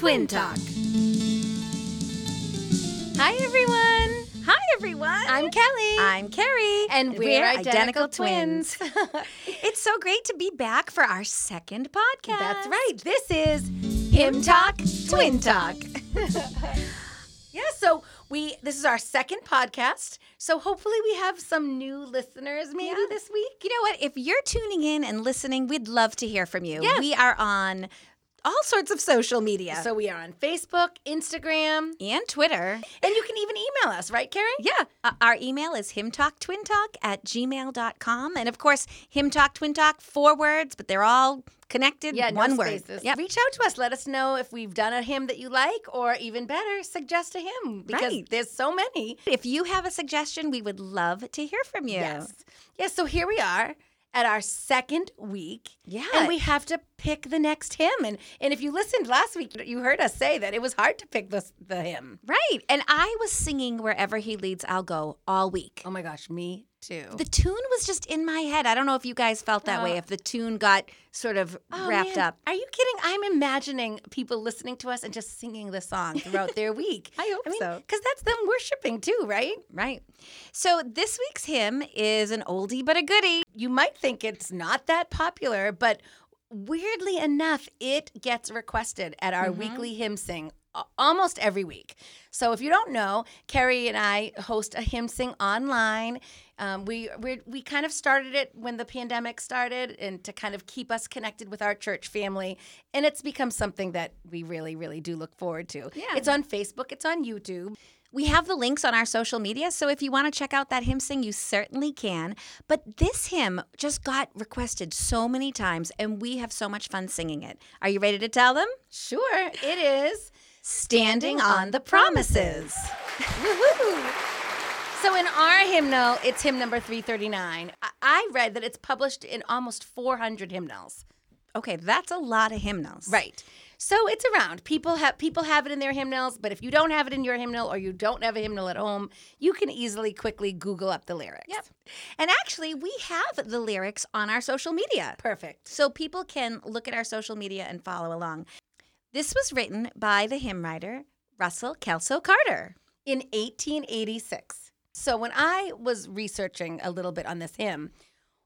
Twin Talk. Hi, everyone. Hi everyone. I'm Kelly. I'm Carrie, And we're identical twins. it's so great to be back for our second podcast. That's right. This is Hymn Talk, Twin Talk. yeah, so we this is our second podcast. So hopefully we have some new listeners maybe Yeah. this week. You know what? If you're tuning in and listening, we'd love to hear from you. Yeah. We are on all sorts of social media. So we are on Facebook, Instagram, and Twitter. and you can even email us, right, Carrie? Yeah. Uh, our email is hymntalktwintalk at gmail.com. And of course, hymn talk, twin talk, four words, but they're all connected. Yeah, no one word. spaces. Yep. Reach out to us. Let us know if we've done a hymn that you like, or even better, suggest a hymn because Right. there's so many. If you have a suggestion, we would love to hear from you. Yes. Yes. So here we are at our second week. Yeah. And we have to pick the next hymn. And and if you listened last week, you heard us say that it was hard to pick the, the hymn. Right. And I was singing Wherever He Leads, I'll Go all week. Oh my gosh, me too. The tune was just in my head. I don't know if you guys felt that way, Oh. if the tune got sort of Oh, wrapped man. up. Are you kidding? I'm imagining people listening to us and just singing the song throughout their week. I hope I mean, so. Because that's them worshiping too, right? Right. So this week's hymn is an oldie but a goodie. You might think it's not that popular, but weirdly enough, it gets requested at our mm-hmm. weekly hymn sing almost every week. So if you don't know, Carrie and I host a hymn sing online. Um, we we we kind of started it when the pandemic started, and to kind of keep us connected with our church family, and it's become something that we really really do look forward to. Yeah. It's on Facebook, it's on YouTube. We have the links on our social media, so if you want to check out that hymn sing, you certainly can. But this hymn just got requested so many times, and we have so much fun singing it. Are you ready to tell them? Sure, it is. Standing on the Promises. So in our hymnal, it's hymn number 339. I- I read that it's published in almost 400 hymnals. Okay, that's a lot of hymnals. Right. So it's around. People have people have it in their hymnals, but if you don't have it in your hymnal or you don't have a hymnal at home, you can easily quickly Google up the lyrics. Yep. And actually, we have the lyrics on our social media. Perfect. So people can look at our social media and follow along. This was written by the hymn writer, Russell Kelso Carter. In 1886. So when I was researching a little bit on this hymn,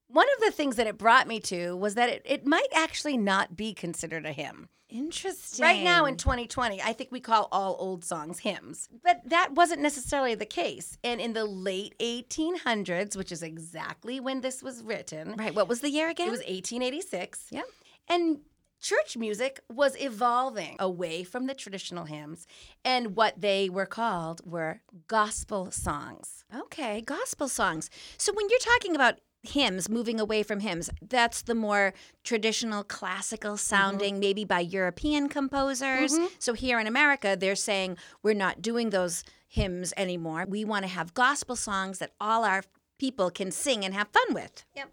one of the things that it brought me to was that it, it might actually not be considered a hymn. Interesting. Right now in 2020, I think we call all old songs hymns. But that wasn't necessarily the case. And in the late 1800s, which is exactly when this was written, Right. What was the year again? it was 1886. Yeah. And church music was evolving away from the traditional hymns. And what they were called were gospel songs. Okay, gospel songs. So when you're talking about hymns, moving away from hymns, that's the more traditional classical mm-hmm. sounding, maybe by European composers. Mm-hmm. So here in America, they're saying we're not doing those hymns anymore. We want to have gospel songs that all our people can sing and have fun with. Yep.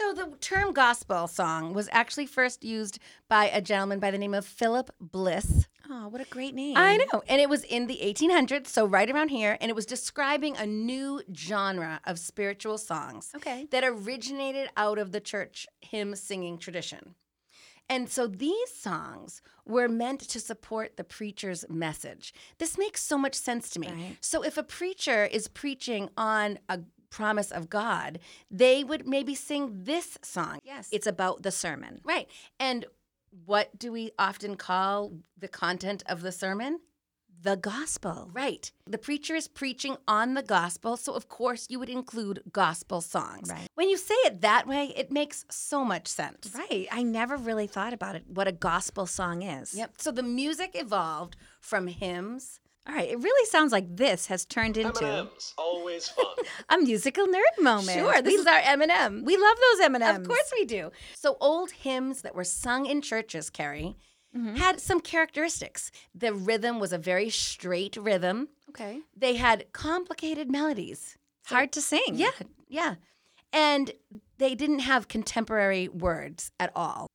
So the term gospel song was actually first used by a gentleman by the name of Philip Bliss. Oh, what a great name. I know. And it was in the 1800s, so right around here, and it was describing a new genre of spiritual songs Okay. that originated out of the church hymn singing tradition. And so these songs were meant to support the preacher's message. This makes so much sense to me. Right. So if a preacher is preaching on a promise of God, they would maybe sing this song. Yes. It's about the sermon. right. And what do we often call the content of the sermon? The gospel. Right. The preacher is preaching on the gospel, so of course you would include gospel songs. Right. When you say it that way, it makes so much sense. Right. I never really thought about it, what a gospel song is. Yep. So the music evolved from hymns. All right. It really sounds like this has turned into M&M's, always fun. a musical nerd moment. Sure, this we, is our M&M. we love those M&Ms. Of course we do. So old hymns that were sung in churches, Carrie, mm-hmm. had some characteristics. The rhythm was a very straight rhythm. Okay. They had complicated melodies. Hard to sing. Yeah, yeah. And they didn't have contemporary words at all.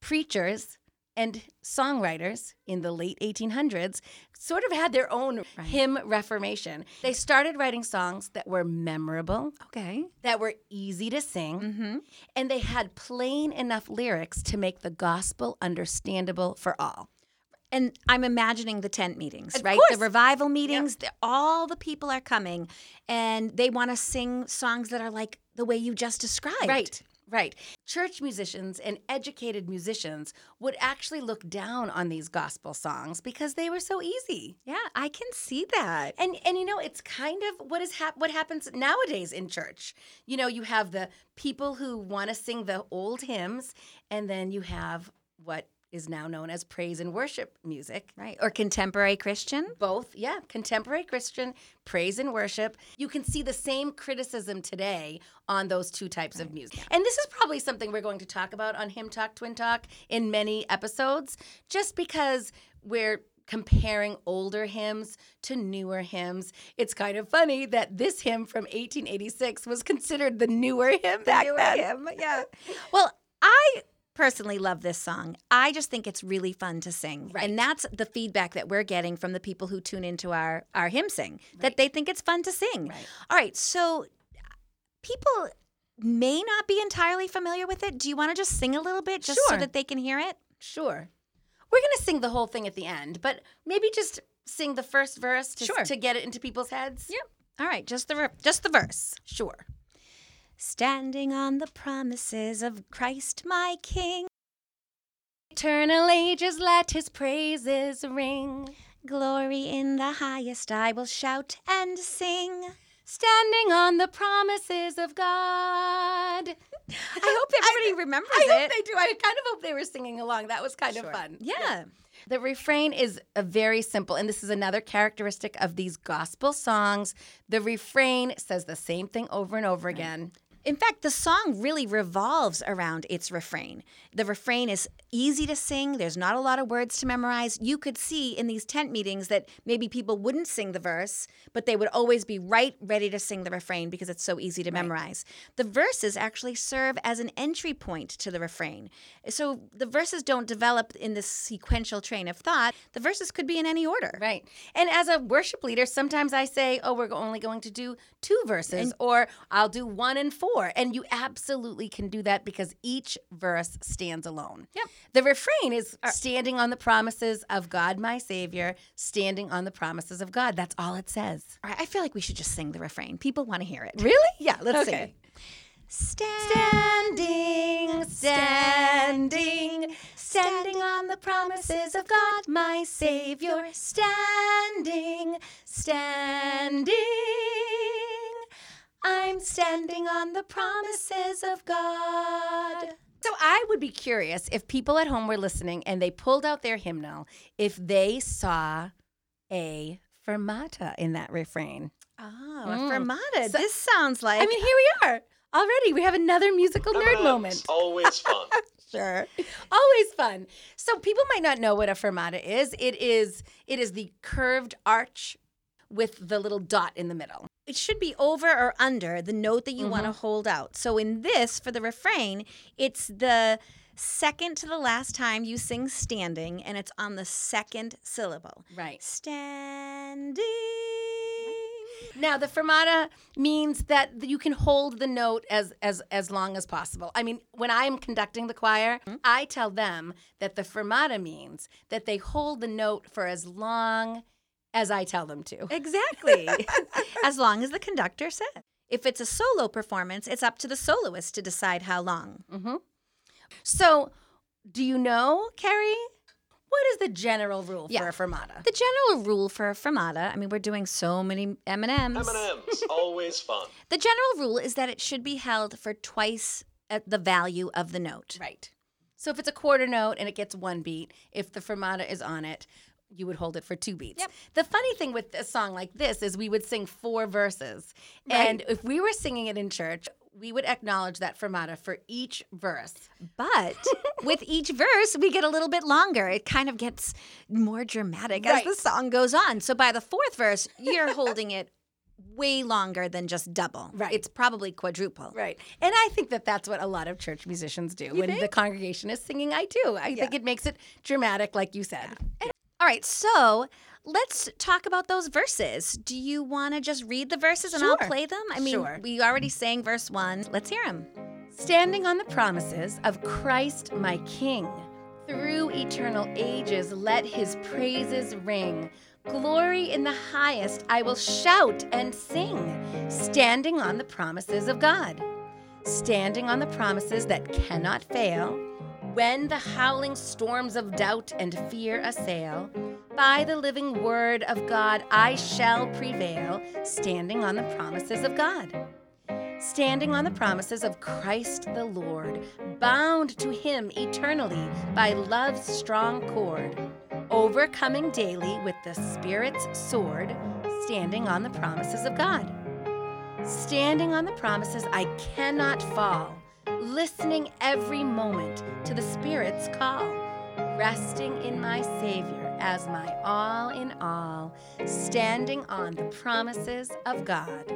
Preachers and songwriters in the late 1800s sort of had their own hymn reformation. They started writing songs that were memorable, Okay. that were easy to sing, Mm-hmm. and they had plain enough lyrics to make the gospel understandable for all. And I'm imagining the tent meetings, Of right? course. The revival meetings. the- all the people are coming, and they want to sing songs that are like the way you just described. Right, right. Church musicians and educated musicians would actually look down on these gospel songs because they were so easy. Yeah, I can see that. And and you know, it's kind of what is hap- what happens nowadays in church. You know, you have the people who want to sing the old hymns, and then you have what is now known as praise and worship music. Right. Or contemporary Christian. Both, yeah, contemporary Christian praise and worship. You can see the same criticism today on those two types of music. And this is probably something we're going to talk about on Hymn Talk, Twin Talk in many episodes, just because we're comparing older hymns to newer hymns. It's kind of funny that this hymn from 1886 was considered the newer hymn back then. yeah. Well, I personally love this song. I just think it's really fun to sing. Right. And that's the feedback that we're getting from the people who tune into our our hymn sing that they think it's fun to sing. Right. All right. So people may not be entirely familiar with it. Do you want to just sing a little bit just so that they can hear it? Sure. We're going to sing the whole thing at the end, but maybe just sing the first verse to, Sure. to get it into people's heads. Yep. All right, just the just the verse. Sure. Standing on the promises of Christ my King, Eternal ages let his praises ring. glory in the highest I will shout and sing. Standing on the promises of God. I hope everybody remembers I hope it. they do. I kind of hope they were singing along. That was kind of fun. Yeah. The refrain is a very simple, and this is another characteristic of these gospel songs. The refrain says the same thing over and over again. In fact, the song really revolves around its refrain. The refrain is easy to sing, there's not a lot of words to memorize. You could see in these tent meetings that maybe people wouldn't sing the verse, but they would always be right ready to sing the refrain because it's so easy to memorize. The verses actually serve as an entry point to the refrain. So the verses don't develop in this sequential train of thought. The verses could be in any order. Right. And as a worship leader, sometimes I say, oh, we're only going to do two verses, or I'll do one and four. And you absolutely can do that because each verse stands alone. Yep. The refrain is uh, standing on the promises of God, my Savior, standing on the promises of God. That's all it says. All right, I feel like we should just sing the refrain. People want to hear it. Really? Yeah, let's sing Okay. it. Standing, standing, standing on the promises of God, my Savior. Standing, standing. I'm standing on the promises of God. So I would be curious if people at home were listening and they pulled out their hymnal, if they saw a fermata in that refrain. Oh, Mm. a fermata. So- this sounds like I mean, here we are. Already, we have another musical nerd M&Ms, moment. Always fun. Sure. Always fun. So people might not know what a fermata is. It is it is the curved arch with the little dot in the middle. it should be over or under the note that you want to mm-hmm. hold out. So in this, for the refrain, it's the second to the last time you sing standing, and it's on the second syllable. Right. Standing. Now the fermata means that you can hold the note as as as long as possible. I mean, when I'm conducting the choir, mm-hmm. I tell them that the fermata means that they hold the note for as long as I tell them to. Exactly. as long as the conductor said. If it's a solo performance, it's up to the soloist to decide how long. Mhm. So, do you know, Carrie? What is the general rule Yeah. for a fermata? The general rule for a fermata, I mean, we're doing so many M&Ms. M&M's. Always fun. The general rule is that it should be held for twice at the value of the note. Right. So if it's a quarter note and it gets one beat, if the fermata is on it, you would hold it for two beats. Yep. The funny thing with a song like this is we would sing four verses. And if we were singing it in church, we would acknowledge that fermata for each verse. But with each verse, we get a little bit longer. It kind of gets more dramatic as the song goes on. So by the fourth verse, you're holding it way longer than just double. Right. It's probably quadruple. Right. And I think that that's what a lot of church musicians do. when the congregation is singing, I do. I think it makes it dramatic, like you said. All right, so let's talk about those verses. Do you want to just read the verses and I'll play them? I mean, Sure. we already sang verse one. Let's hear them. Standing on the promises of Christ my King, through eternal ages let his praises ring. Glory in the highest I will shout and sing, standing on the promises of God. Standing on the promises that cannot fail, when the howling storms of doubt and fear assail, by the living word of God I shall prevail, standing on the promises of God standing on the promises of Christ the Lord, bound to him eternally by love's strong cord, overcoming daily with the Spirit's sword, standing on the promises of God. Standing on the promises I cannot fall, listening every moment to the Spirit's call, resting in my Savior as my all in all, standing on the promises of God.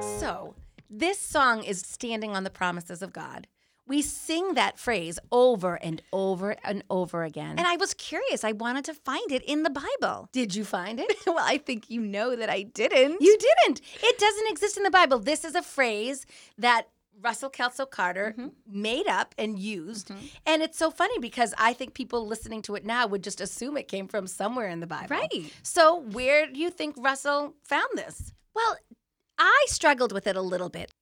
So, this song is standing on the promises of God. We sing that phrase over and over and over again. And I was curious. I wanted to find it in the Bible. did you find it? well, I think you know that I didn't. You didn't. It doesn't exist in the Bible. This is a phrase that Russell Kelso Carter mm-hmm. made up and used. Mm-hmm. And it's so funny because I think people listening to it now would just assume it came from somewhere in the Bible. Right. So, where do you think Russell found this? Well, I struggled with it a little bit.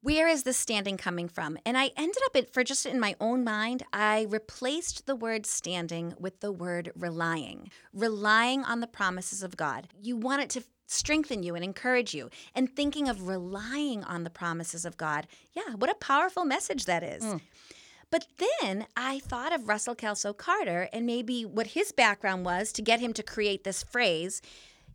Where is this standing coming from? And I ended up it for just in my own mind, I replaced the word standing with the word relying. Relying on the promises of God. You want it to strengthen you and encourage you. And thinking of relying on the promises of God. Yeah, what a powerful message that is. Mm. But then I thought of Russell Kelso Carter and maybe what his background was to get him to create this phrase.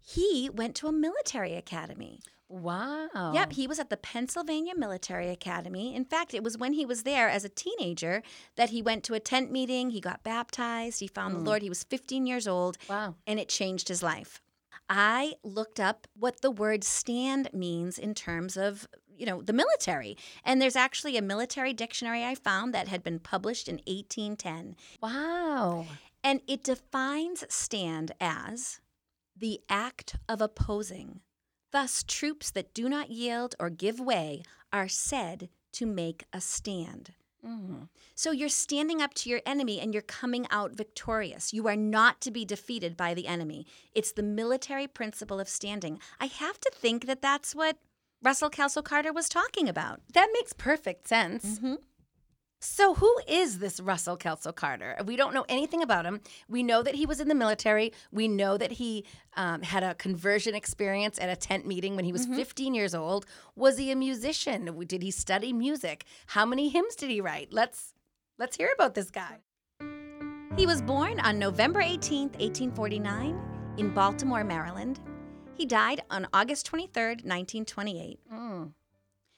He went to a military academy. Wow. Yep, he was at the Pennsylvania Military Academy. In fact, it was when he was there as a teenager that he went to a tent meeting, he got baptized, he found the mm. Lord. He was 15 years old, Wow. and it changed his life. I looked up what the word stand means in terms of you know the military and there's actually a military dictionary i found that had been published in 1810 Wow. and it defines stand as the act of opposing. Thus, troops that do not yield or give way are said to make a stand. Mm-hmm. So you're standing up to your enemy and you're coming out victorious. You are not to be defeated by the enemy. It's the military principle of standing. I have to think that that's what Russell Kelso Carter was talking about. That makes perfect sense. Mm-hmm. So, who is this Russell Kelso Carter? We don't know anything about him. We know that he was in the military. We know that he um, had a conversion experience at a tent meeting when he was 15 years old. Was he a musician? Did he study music? How many hymns did he write? Let's let's hear about this guy. He was born on November 18, 1849, in Baltimore, Maryland. He died on August 23, 1928.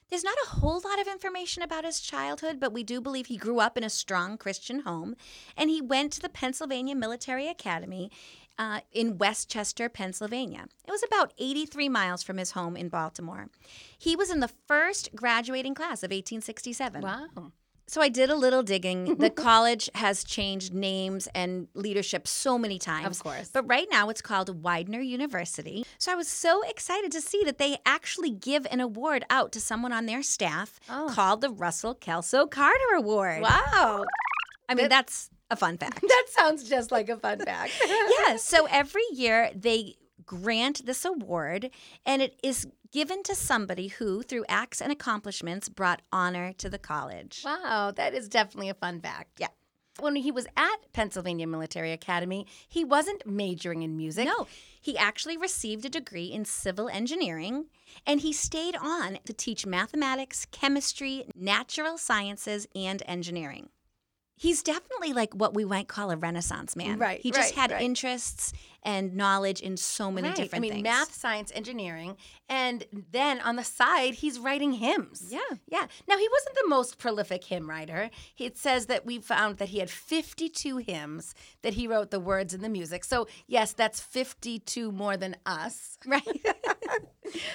There's not a whole lot of information about his childhood, but we do believe he grew up in a strong Christian home, and he went to the Pennsylvania Military Academy uh, in West Chester, Pennsylvania. It was about 83 miles from his home in Baltimore. He was in the first graduating class of 1867. Wow. So I did a little digging. The college has changed names and leadership so many times. Of course. But right now it's called Widener University. So I was so excited to see that they actually give an award out to someone on their staff Oh. called the Russell Kelso Carter Award. Wow. I mean, that's a fun fact. That sounds just like a fun fact. yeah. So every year they grant this award, and it is given to somebody who, through acts and accomplishments, brought honor to the college. Wow, that is definitely a fun fact. Yeah. When he was at Pennsylvania Military Academy, he wasn't majoring in music. No, he actually received a degree in civil engineering and he stayed on to teach mathematics, chemistry, natural sciences, and engineering. He's definitely like what we might call a renaissance man. Right, He just right, had right. interests and knowledge in so many Right. different I mean, things. math, science, engineering, and then on the side, he's writing hymns. Yeah. yeah. Now he wasn't the most prolific hymn writer. It says that we found that he had 52 hymns that he wrote the words and the music. So yes, that's 52 more than us, Right.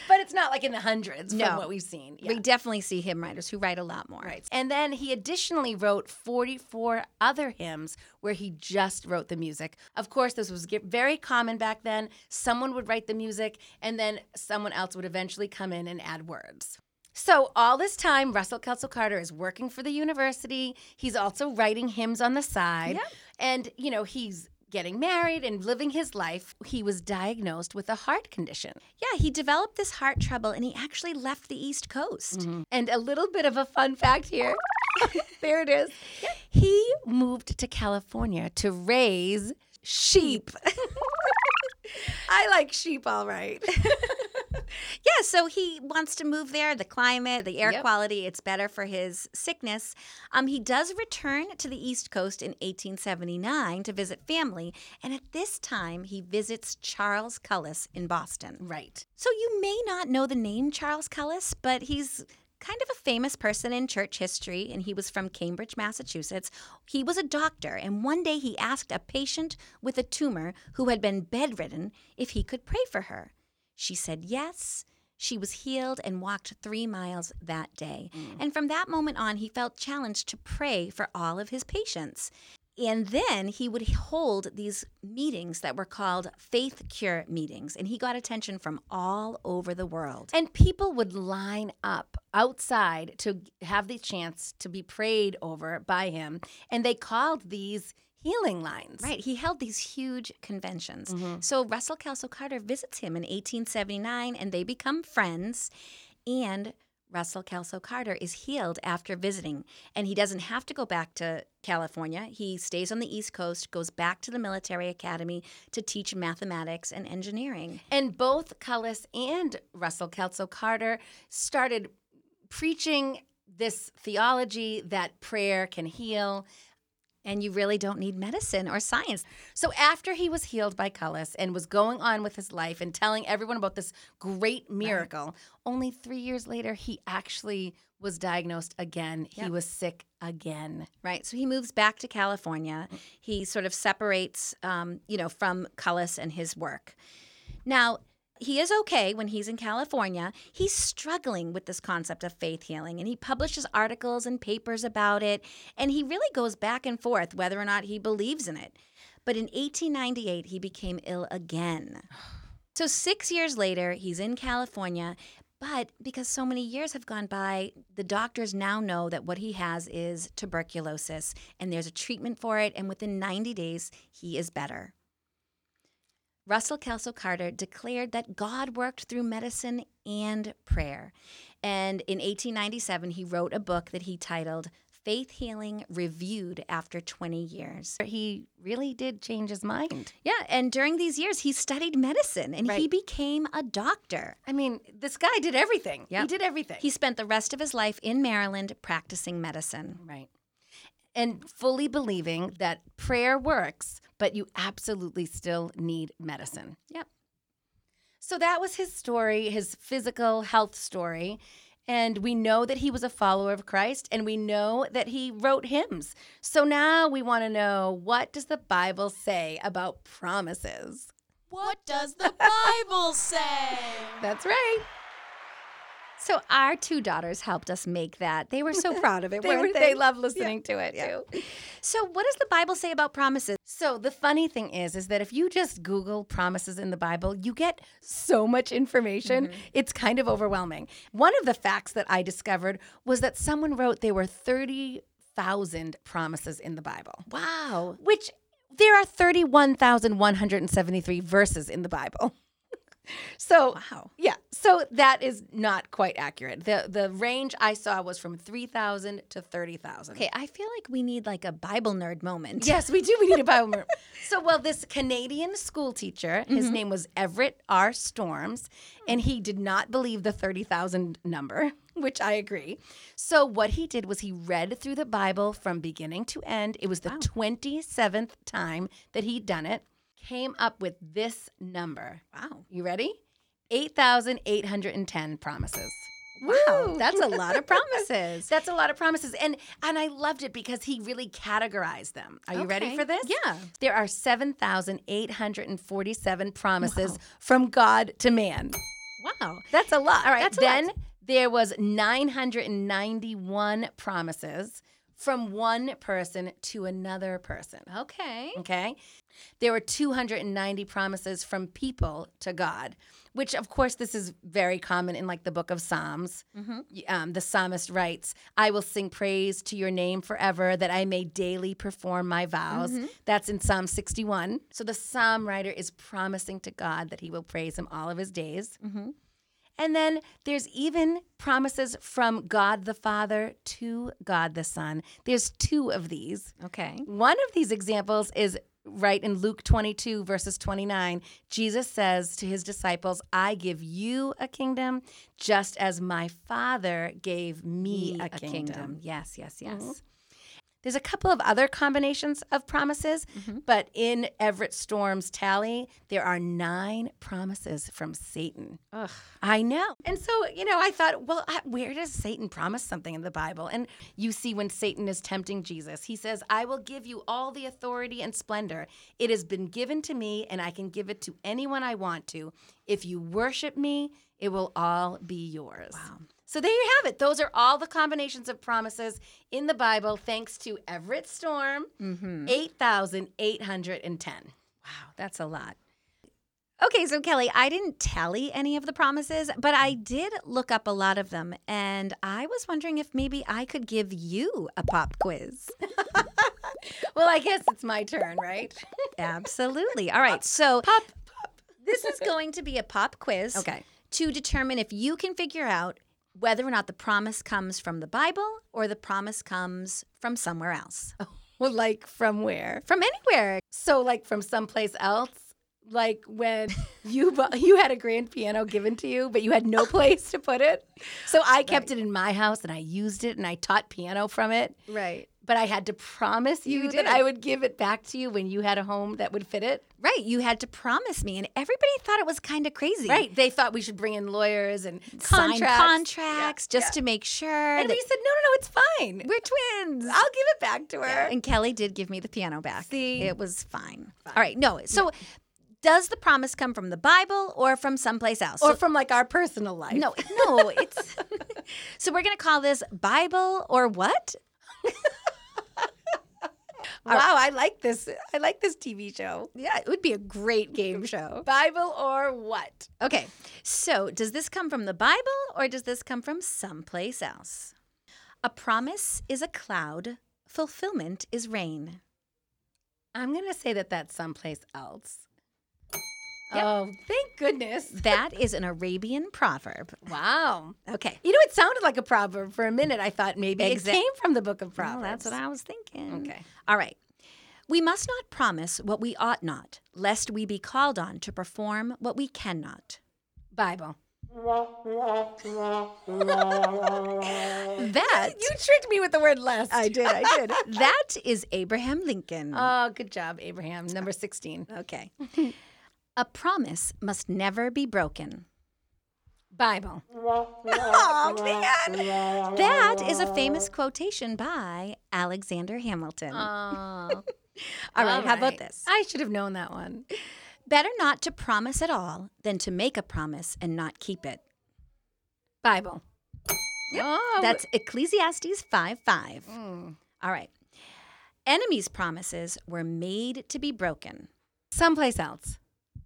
but it's not like in the hundreds No. from what we've seen. Yeah. We definitely see hymn writers who write a lot more. Right. And then he additionally wrote 44 other hymns where he just wrote the music. Of course, this was very common back then. Someone would write the music, and then someone else would eventually come in and add words. So, all this time, Russell Kelso Carter is working for the university. He's also writing hymns on the side. Yep. And, you know, he's getting married and living his life. He was diagnosed with a heart condition. Yeah, he developed this heart trouble and he actually left the East Coast. Mm-hmm. And a little bit of a fun fact here. there it is. He moved to California to raise sheep. I like sheep all right. Yeah, so he wants to move there. The climate, the air Yep. quality, it's better for his sickness. Um, he does return to the East Coast in 1879 to visit family, and at this time he visits Charles Cullis in Boston. right. So you may not know the name Charles Cullis, but he's kind of a famous person in church history, and he was from Cambridge, Massachusetts. He was a doctor, and one day he asked a patient with a tumor who had been bedridden if he could pray for her. She said yes. She was healed and walked three miles that day. Mm. And from that moment on, he felt challenged to pray for all of his patients. And then he would hold these meetings that were called faith cure meetings. And he got attention from all over the world. And people would line up outside to have the chance to be prayed over by him. And they called these healing lines. Right. He held these huge conventions. Mm-hmm. So Russell Kelso Carter visits him in 1879 and they become friends. And Russell Kelso Carter is healed after visiting. And he doesn't have to go back to California. He stays on the East Coast, goes back to the military academy to teach mathematics and engineering. And both Cullis and Russell Kelso Carter started preaching this theology that prayer can heal. And you really don't need medicine or science. So after he was healed by Cullis and was going on with his life and telling everyone about this great miracle, only three years later he actually was diagnosed again. He was sick again. Right. So he moves back to California. He sort of separates, um, you know, from Cullis and his work. Now, he is okay when he's in California. He's struggling with this concept of faith healing, and he publishes articles and papers about it. And he really goes back and forth whether or not he believes in it. But in 1898, he became ill again. So, six years later, he's in California. But because so many years have gone by, the doctors now know that what he has is tuberculosis, and there's a treatment for it. And within 90 days, he is better. Russell Kelso Carter declared that God worked through medicine and prayer. And in 1897, he wrote a book that he titled Faith Healing Reviewed After 20 Years. He really did change his mind. Yeah, and during these years, he studied medicine and he became a doctor. I mean, this guy did everything. He did everything. He spent the rest of his life in Maryland practicing medicine. Right. And fully believing that prayer works, but you absolutely still need medicine. Yep. So that was his story, his physical health story. And we know that he was a follower of Christ and we know that he wrote hymns. So now we want to know what does the Bible say about promises? What does the Bible say? That's right. So our two daughters helped us make that. They were so proud of it, They, weren't they? they love listening to it too. So what does the Bible say about promises? So the funny thing is, is that if you just Google promises in the Bible, you get so much information. Mm-hmm. It's kind of overwhelming. One of the facts that I discovered was that someone wrote there were thirty thousand promises in the Bible, Wow. which there are thirty-one thousand one hundred and seventy-three verses in the Bible. So Wow. yeah, so that is not quite accurate. the The range I saw was from three thousand to thirty thousand. Okay, I feel like we need like a Bible nerd moment. Yes, we do. We need a Bible. mer- so, well, this Canadian school teacher, his mm-hmm. name was Everett R. Storms, and he did not believe the 30,000 number, which I agree. So, what he did was he read through the Bible from beginning to end. It was the 27th time that he'd done it. Came up with this number. Wow. You ready? 8,810 promises. Wow. That's a lot of promises. That's a lot of promises. And and I loved it because he really categorized them. Are you ready for this? Yeah. There are 7,847 promises from God to man. Wow. That's a lot. All right. That's then lot. there was 991 promises from one person to another person. Okay. Okay. There were 290 promises from people to God, which, of course, this is very common in like the book of Psalms. Mm-hmm. Y- Um, the psalmist writes, I will sing praise to your name forever, that I may daily perform my vows. Mm-hmm. That's in Psalm 61. So the psalm writer is promising to God that he will praise him all of his days. Mm-hmm. And then there's even promises from God the Father to God the Son. There's two of these. Okay. One of these examples is right in Luke 22, verses 29. Jesus says to his disciples, I give you a kingdom just as my Father gave me, a, kingdom. Yes, yes, yes. Mm-hmm. There's a couple of other combinations of promises, mm-hmm. but in Everett Storm's tally, there are nine promises from Satan. Ugh. I know. And so, you know, I thought, well, I- where does Satan promise something in the Bible? And you see when Satan is tempting Jesus, he says, I will give you all the authority and splendor. It has been given to me, and I can give it to anyone I want to. If you worship me, it will all be yours. Wow. So there you have it. Those are all the combinations of promises in the Bible, thanks to Everett Storm, mm-hmm. 8,810. Wow, that's a lot. Okay, so Kelly, I didn't tally any of the promises, but I did look up a lot of them, and I was wondering if maybe I could give you a pop quiz. Well, I guess it's my turn, right? Absolutely. All right, so Pop, this is going to be a pop quiz. Okay. To determine if you can figure out whether or not the promise comes from the Bible or the promise comes from somewhere else. Well, oh, like from where? From anywhere. So, like from someplace else? Like when you bu- you had a grand piano given to you, but you had no place to put it. So I kept it in my house and I used it and I taught piano from it. Right. But I had to promise you, You that. I would give it back to you when you had a home that would fit it. Right. You had to promise me, and everybody thought it was kind of crazy. Right? They thought we should bring in lawyers and Sign contracts. contracts Yeah, just yeah. to make sure. And we said, no, no, no, it's fine. we're twins. I'll give it back to her. And Kelly did give me the piano back. See? It was fine. All right. No. So, does the promise come from the Bible or from someplace else? or So- from like our personal life. no, no. It's so we're gonna call this Bible or what? Wow, I like this. I like this TV show. Yeah, it would be a great game show. Bible or what? Okay. So, does this come from the Bible or does this come from someplace else? A promise is a cloud. Fulfillment is rain. I'm going to say that that's someplace else. Yep. Oh, thank goodness. That is an Arabian proverb. Wow. Okay. You know, it sounded like a proverb for a minute. I thought maybe Exa- it came from the book of Well, Proverbs. that's what I was thinking. Okay. All right. We must not promise what we ought not, lest we be called on to perform what we cannot. Bible. That You tricked me with the word lest. I did, I did. that is Abraham Lincoln. Oh, good job, Abraham. Number 16. okay. A promise must never be broken. Bible. Oh, man. That is a famous quotation by Alexander Hamilton. Oh. All right, how about this? I should have known that one. Better not to promise at all than to make a promise and not keep it. Bible. Yep. Oh, That's Ecclesiastes 5 5. mm. All right. Enemies' promises were made to be broken. someplace else.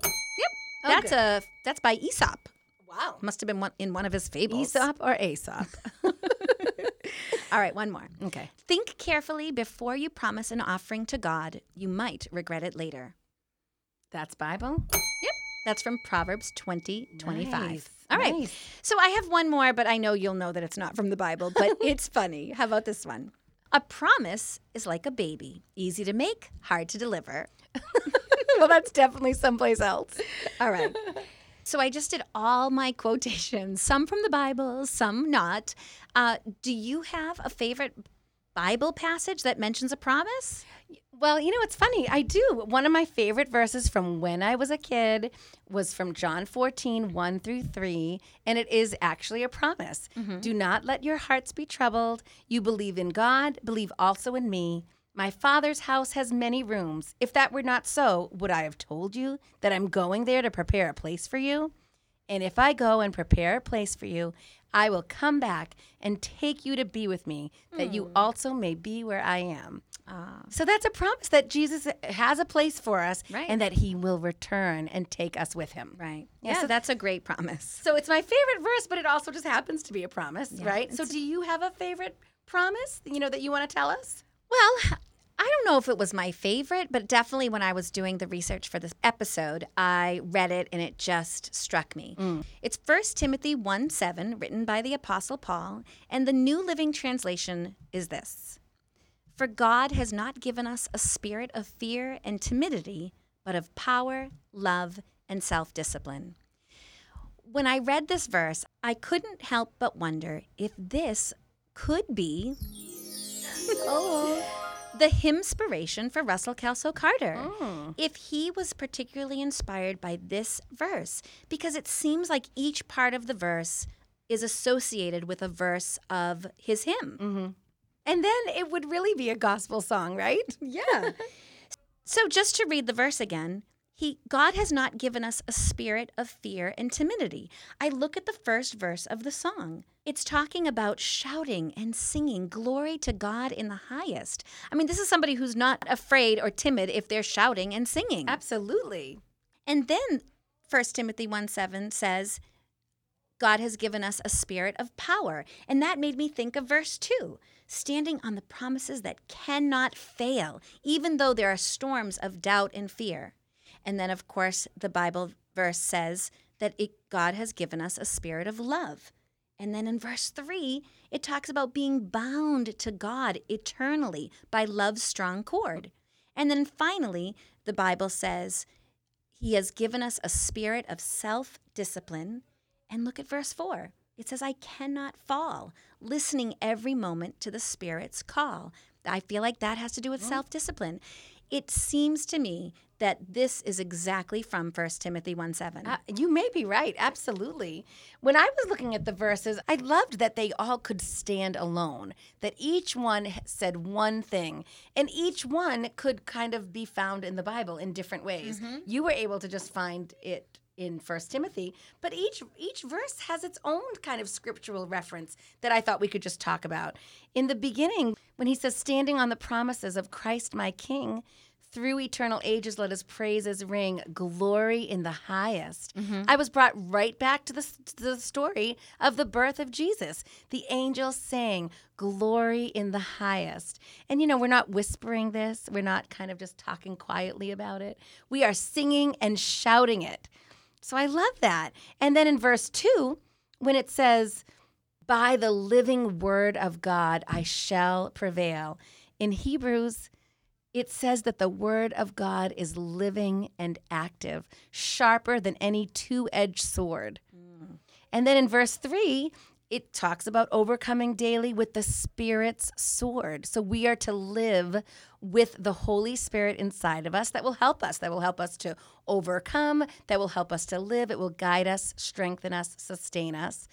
Oh, that's a that's by Aesop. Wow. Must have been one, in one of his fables. Aesop or Aesop? All right, one more. okay. Think carefully before you promise an offering to God. You might regret it later. That's Bible. Yep. That's from Proverbs 20, 25. Nice, All right. nice. So I have one more, but I know you'll know that it's not from the Bible, but it's funny. How about this one? A promise is like a baby easy to make, hard to deliver. well, that's definitely someplace else. All right. So I just did all my quotations, some from the Bible, some not. Uh, do you have a favorite Bible passage that mentions a promise? Well, you know, it's funny. I do. One of my favorite verses from when I was a kid was from John 14, 1 through 3, and it is actually a promise. Do not let your hearts be troubled. You believe in God, believe also in me. My Father's house has many rooms. If that were not so, would I have told you that I'm going there to prepare a place for you? And if I go and prepare a place for you, I will come back and take you to be with me, that you hmm. also may be where I am. Ah. So that's a promise that Jesus has a place for us Right. and that he will return and take us with him. Right. Yeah, Yeah, so- that's a great promise. So it's my favorite verse, but it also just happens to be a promise, right? So do you have a favorite promise, you know, that you want to tell us? Well, I don't know if it was my favorite, but definitely when I was doing the research for this episode, I read it and it just struck me. Mm. It's 1 Timothy 1 7, written by the Apostle Paul, and the New Living Translation is this For God has not given us a spirit of fear and timidity, but of power, love, and self discipline. When I read this verse, I couldn't help but wonder if this could be oh. The hymnspiration for Russell Kelso Carter. Mm. If he was particularly inspired by this verse, because it seems like each part of the verse is associated with a verse of his hymn. Mm-hmm. And then it would really be a gospel song, right? Yeah. so just to read the verse again, he God has not given us a spirit of fear and timidity. I look at the first verse of the song. It's talking about shouting and singing glory to God in the highest. I mean, this is somebody who's not afraid or timid if they're shouting and singing. Absolutely. And then 1 Timothy 1 7 says, God has given us a spirit of power. And that made me think of verse 2 standing on the promises that cannot fail, even though there are storms of doubt and fear. And then, of course, the Bible verse says that it, God has given us a spirit of love. And then in verse 3, it talks about being bound to God eternally by love's strong cord. And then finally, the Bible says, He has given us a spirit of self discipline. And look at verse 4. It says, I cannot fall, listening every moment to the Spirit's call. I feel like that has to do with mm. self discipline. It seems to me that this is exactly from 1 Timothy 1 7. Uh, you may be right. Absolutely. When I was looking at the verses, I loved that they all could stand alone, that each one said one thing, and each one could kind of be found in the Bible in different ways. You were able to just find it in First Timothy, but each each verse has its own kind of scriptural reference that I thought we could just talk about. In the beginning, when he says standing on the promises of Christ my king, through eternal ages let his praises ring glory in the highest mm-hmm. i was brought right back to the, to the story of the birth of jesus the angels sang glory in the highest. And you know we're not whispering this. We're not kind of just talking quietly about it. We are singing and shouting it so i love that and then in verse 2 when it says by the living word of god i shall prevail in hebrews it says that the word of God is living and active, sharper than any two edged sword. Mm. And then in verse three, it talks about overcoming daily with the Spirit's sword. So we are to live with the Holy Spirit inside of us that will help us, that will help us to overcome, that will help us to live. It will guide us, strengthen us, sustain us.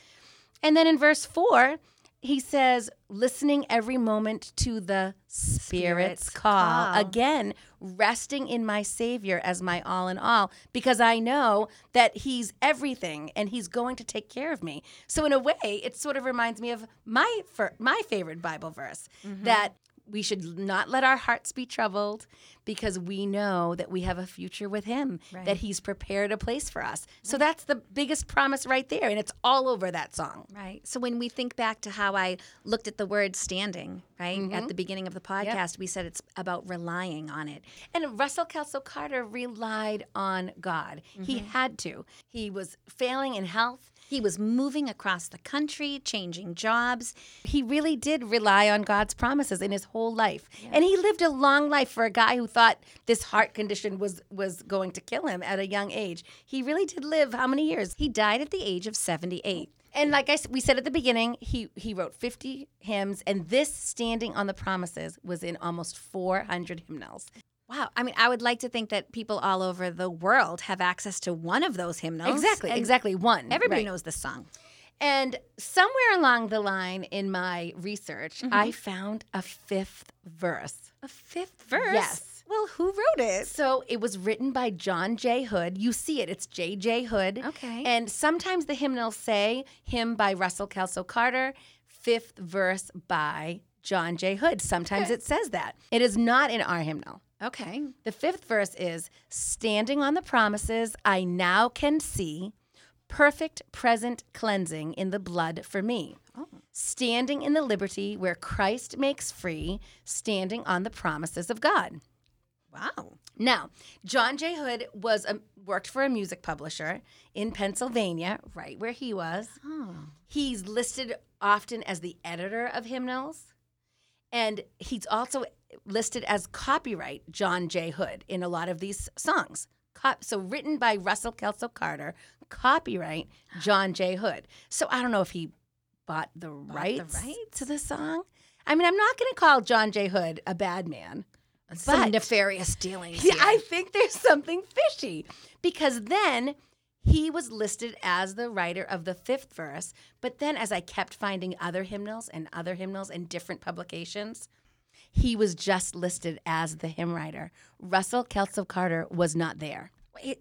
And then in verse four, he says, listening every moment to the Spirit's, Spirit's call. call. Again, resting in my Savior as my all in all, because I know that He's everything and He's going to take care of me. So, in a way, it sort of reminds me of my, my favorite Bible verse mm-hmm. that we should not let our hearts be troubled because we know that we have a future with him that he's prepared a place for us. So that's the biggest promise right there and it's all over that song. Right. So when we think back to how I looked at the word standing, right, at mm-hmm. the beginning of the podcast, we said it's about relying on it. and russell kelso carter relied on god. He mm-hmm. had to. He was failing in health He was moving across the country, changing jobs. He really did rely on God's promises in his whole life. And he lived a long life for a guy who thought this heart condition was was going to kill him at a young age. He really did live how many years? He died at the age of 78. And like I we said at the beginning, he he wrote 50 hymns and this standing on the promises was in almost 400 hymnals. Wow. I mean, I would like to think that people all over the world have access to one of those hymnals. Exactly, and exactly one. Everybody Right. knows this song. And somewhere along the line in my research, I mm-hmm. found a fifth verse. A fifth verse? Yes. Well, who wrote it? So it was written by John J. Hood. You see it, it's J. J. Hood. Okay. And sometimes the hymnals say hymn by Russell Kelso Carter, fifth verse by John J. Hood. Sometimes it says that. It is not in our hymnal. Okay. The fifth verse is Standing on the promises I now can see, perfect present cleansing in the blood for me. Oh. Standing in the liberty where Christ makes free, standing on the promises of God. Wow. Now, John J. Hood was a, worked for a music publisher in Pennsylvania, right where he was. He's listed often as the editor of hymnals, and he's also listed as copyright John J. Hood in a lot of these songs. Co- so written by Russell Kelso Carter, copyright John J. Hood. So I don't know if he bought the rights, rights? to the song. I mean, I'm not going to call John J. Hood a bad man. Some But- nefarious dealings. Yeah, here. I think there's something fishy because then he was listed as the writer of the fifth verse. But then, as I kept finding other hymnals and other hymnals in different publications, he was just listed as the hymn writer. Russell Kelso Carter was not there.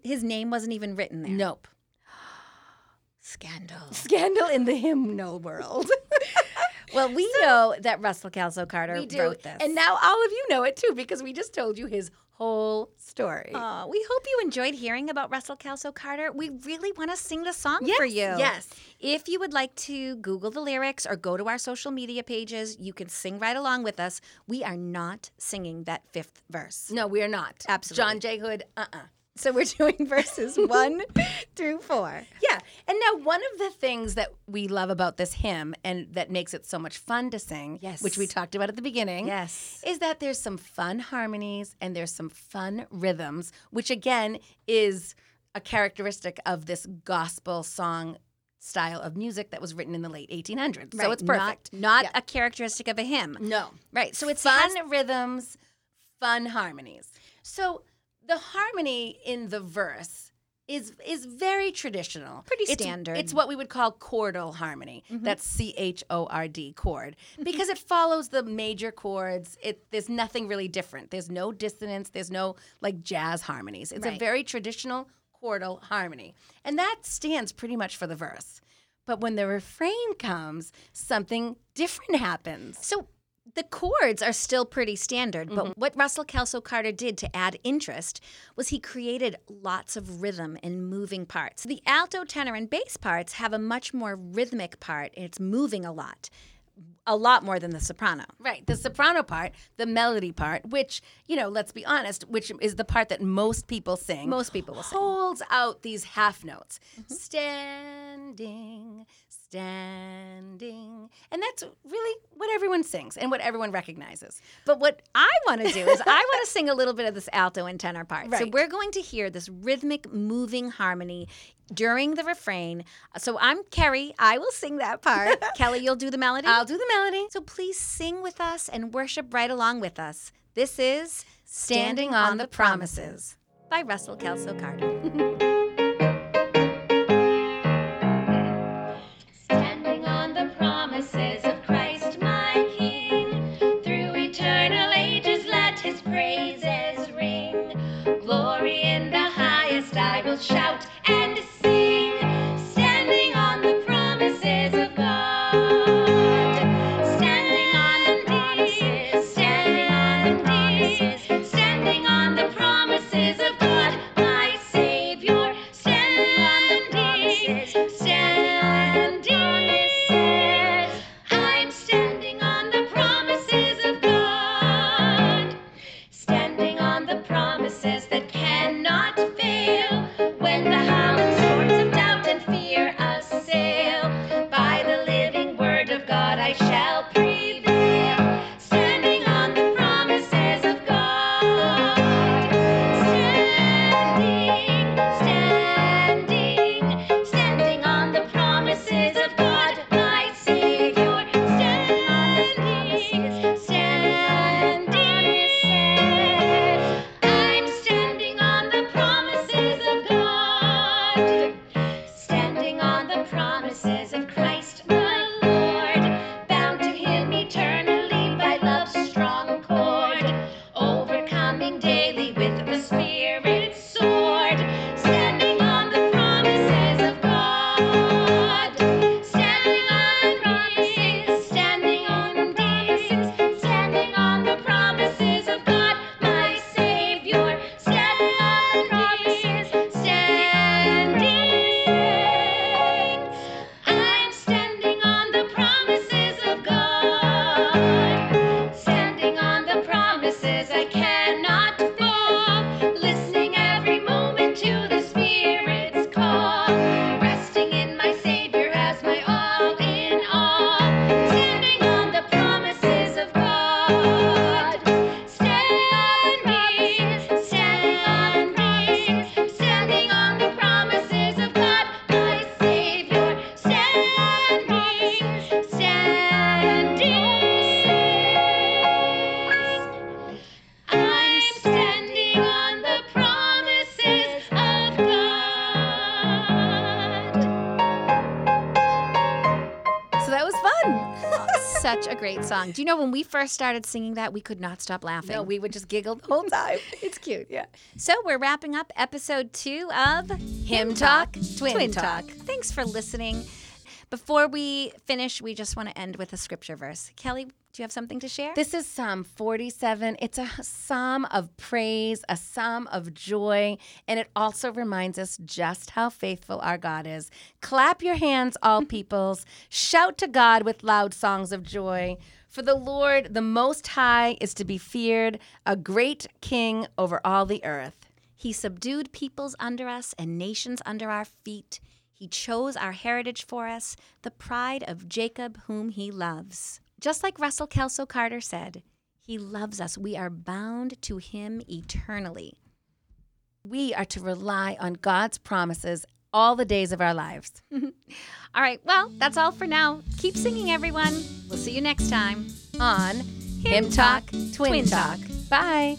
His name wasn't even written there. Nope. Scandal. Scandal in the hymnal world. Well, we know that Russell Kelso Carter we do. wrote this. And now all of you know it too because we just told you his whole story. Aw, we hope you enjoyed hearing about Russell Kelso Carter. We really want to sing the song Yes, for you. yes. If you would like to Google the lyrics or go to our social media pages, you can sing right along with us. We are not singing that fifth verse. no, we are not. Absolutely. John J. Hood, uh uh So we're doing verses one through four. Yeah. And now one of the things that we love about this hymn and that makes it so much fun to sing, Yes. which we talked about at the beginning, Yes. is that there's some fun harmonies and there's some fun rhythms, which again is a characteristic of this gospel song style of music that was written in the late 1800s. So it's perfect. Not, not Yeah. a characteristic of a hymn. No. Right. So it's fun has- rhythms, fun harmonies. So the harmony in the verse is is very traditional. Pretty It's- standard. Mm-hmm. It's, what we would call chordal harmony. That's C H O R D chord because it follows the major chords. It there's nothing really different. There's no dissonance. There's no like jazz harmonies. It's a very traditional chordal harmony, and that stands pretty much for the verse. But when the refrain comes, something different happens. So the chords are still pretty standard, Mm-hmm. but what Russell Kelso Carter did to add interest was he created lots of rhythm and moving parts. The alto, tenor, and bass parts have a much more rhythmic part. It's moving a lot, a lot more than the soprano. Right. The soprano part, the melody part, which, you know, let's be honest, which is the part that most people sing. Most people will sing. Holds out these half notes. Standing, standing. And that's really what everyone sings and what everyone recognizes. But what I want to do is I want to sing a little bit of this alto and tenor part. So we're going to hear this rhythmic moving harmony during the refrain. So I'm Kerry. I will sing that part. Kelly, you'll do the melody. I'll do the melody. So please sing with us and worship right along with us. This is Standing on the Promises. by Russell Kelso Carter. I will shout and such a great song. Do you know when we first started singing that, we could not stop laughing. No, we would just giggle the whole time. it's cute. Yeah. So we're wrapping up episode two of Hymn Talk, Twin Talk. Thanks for listening. Before we finish, we just want to end with a scripture verse. Kelly, do you have something to share? This is Psalm 47. It's a psalm of praise, a psalm of joy, and it also reminds us just how faithful our God is. Clap your hands, all mm-hmm. peoples. Shout to God with loud songs of joy. For the Lord, the Most High, is to be feared, a great king over all the earth. He subdued peoples under us and nations under our feet. He chose our heritage for us, the pride of Jacob, whom he loves. Just like Russell Kelso Carter said, he loves us. We are bound to him eternally. We are to rely on God's promises all the days of our lives. All right, well, that's all for now. Keep singing, everyone. We'll see you next time On Hymn Talk, Twin Talk. Bye.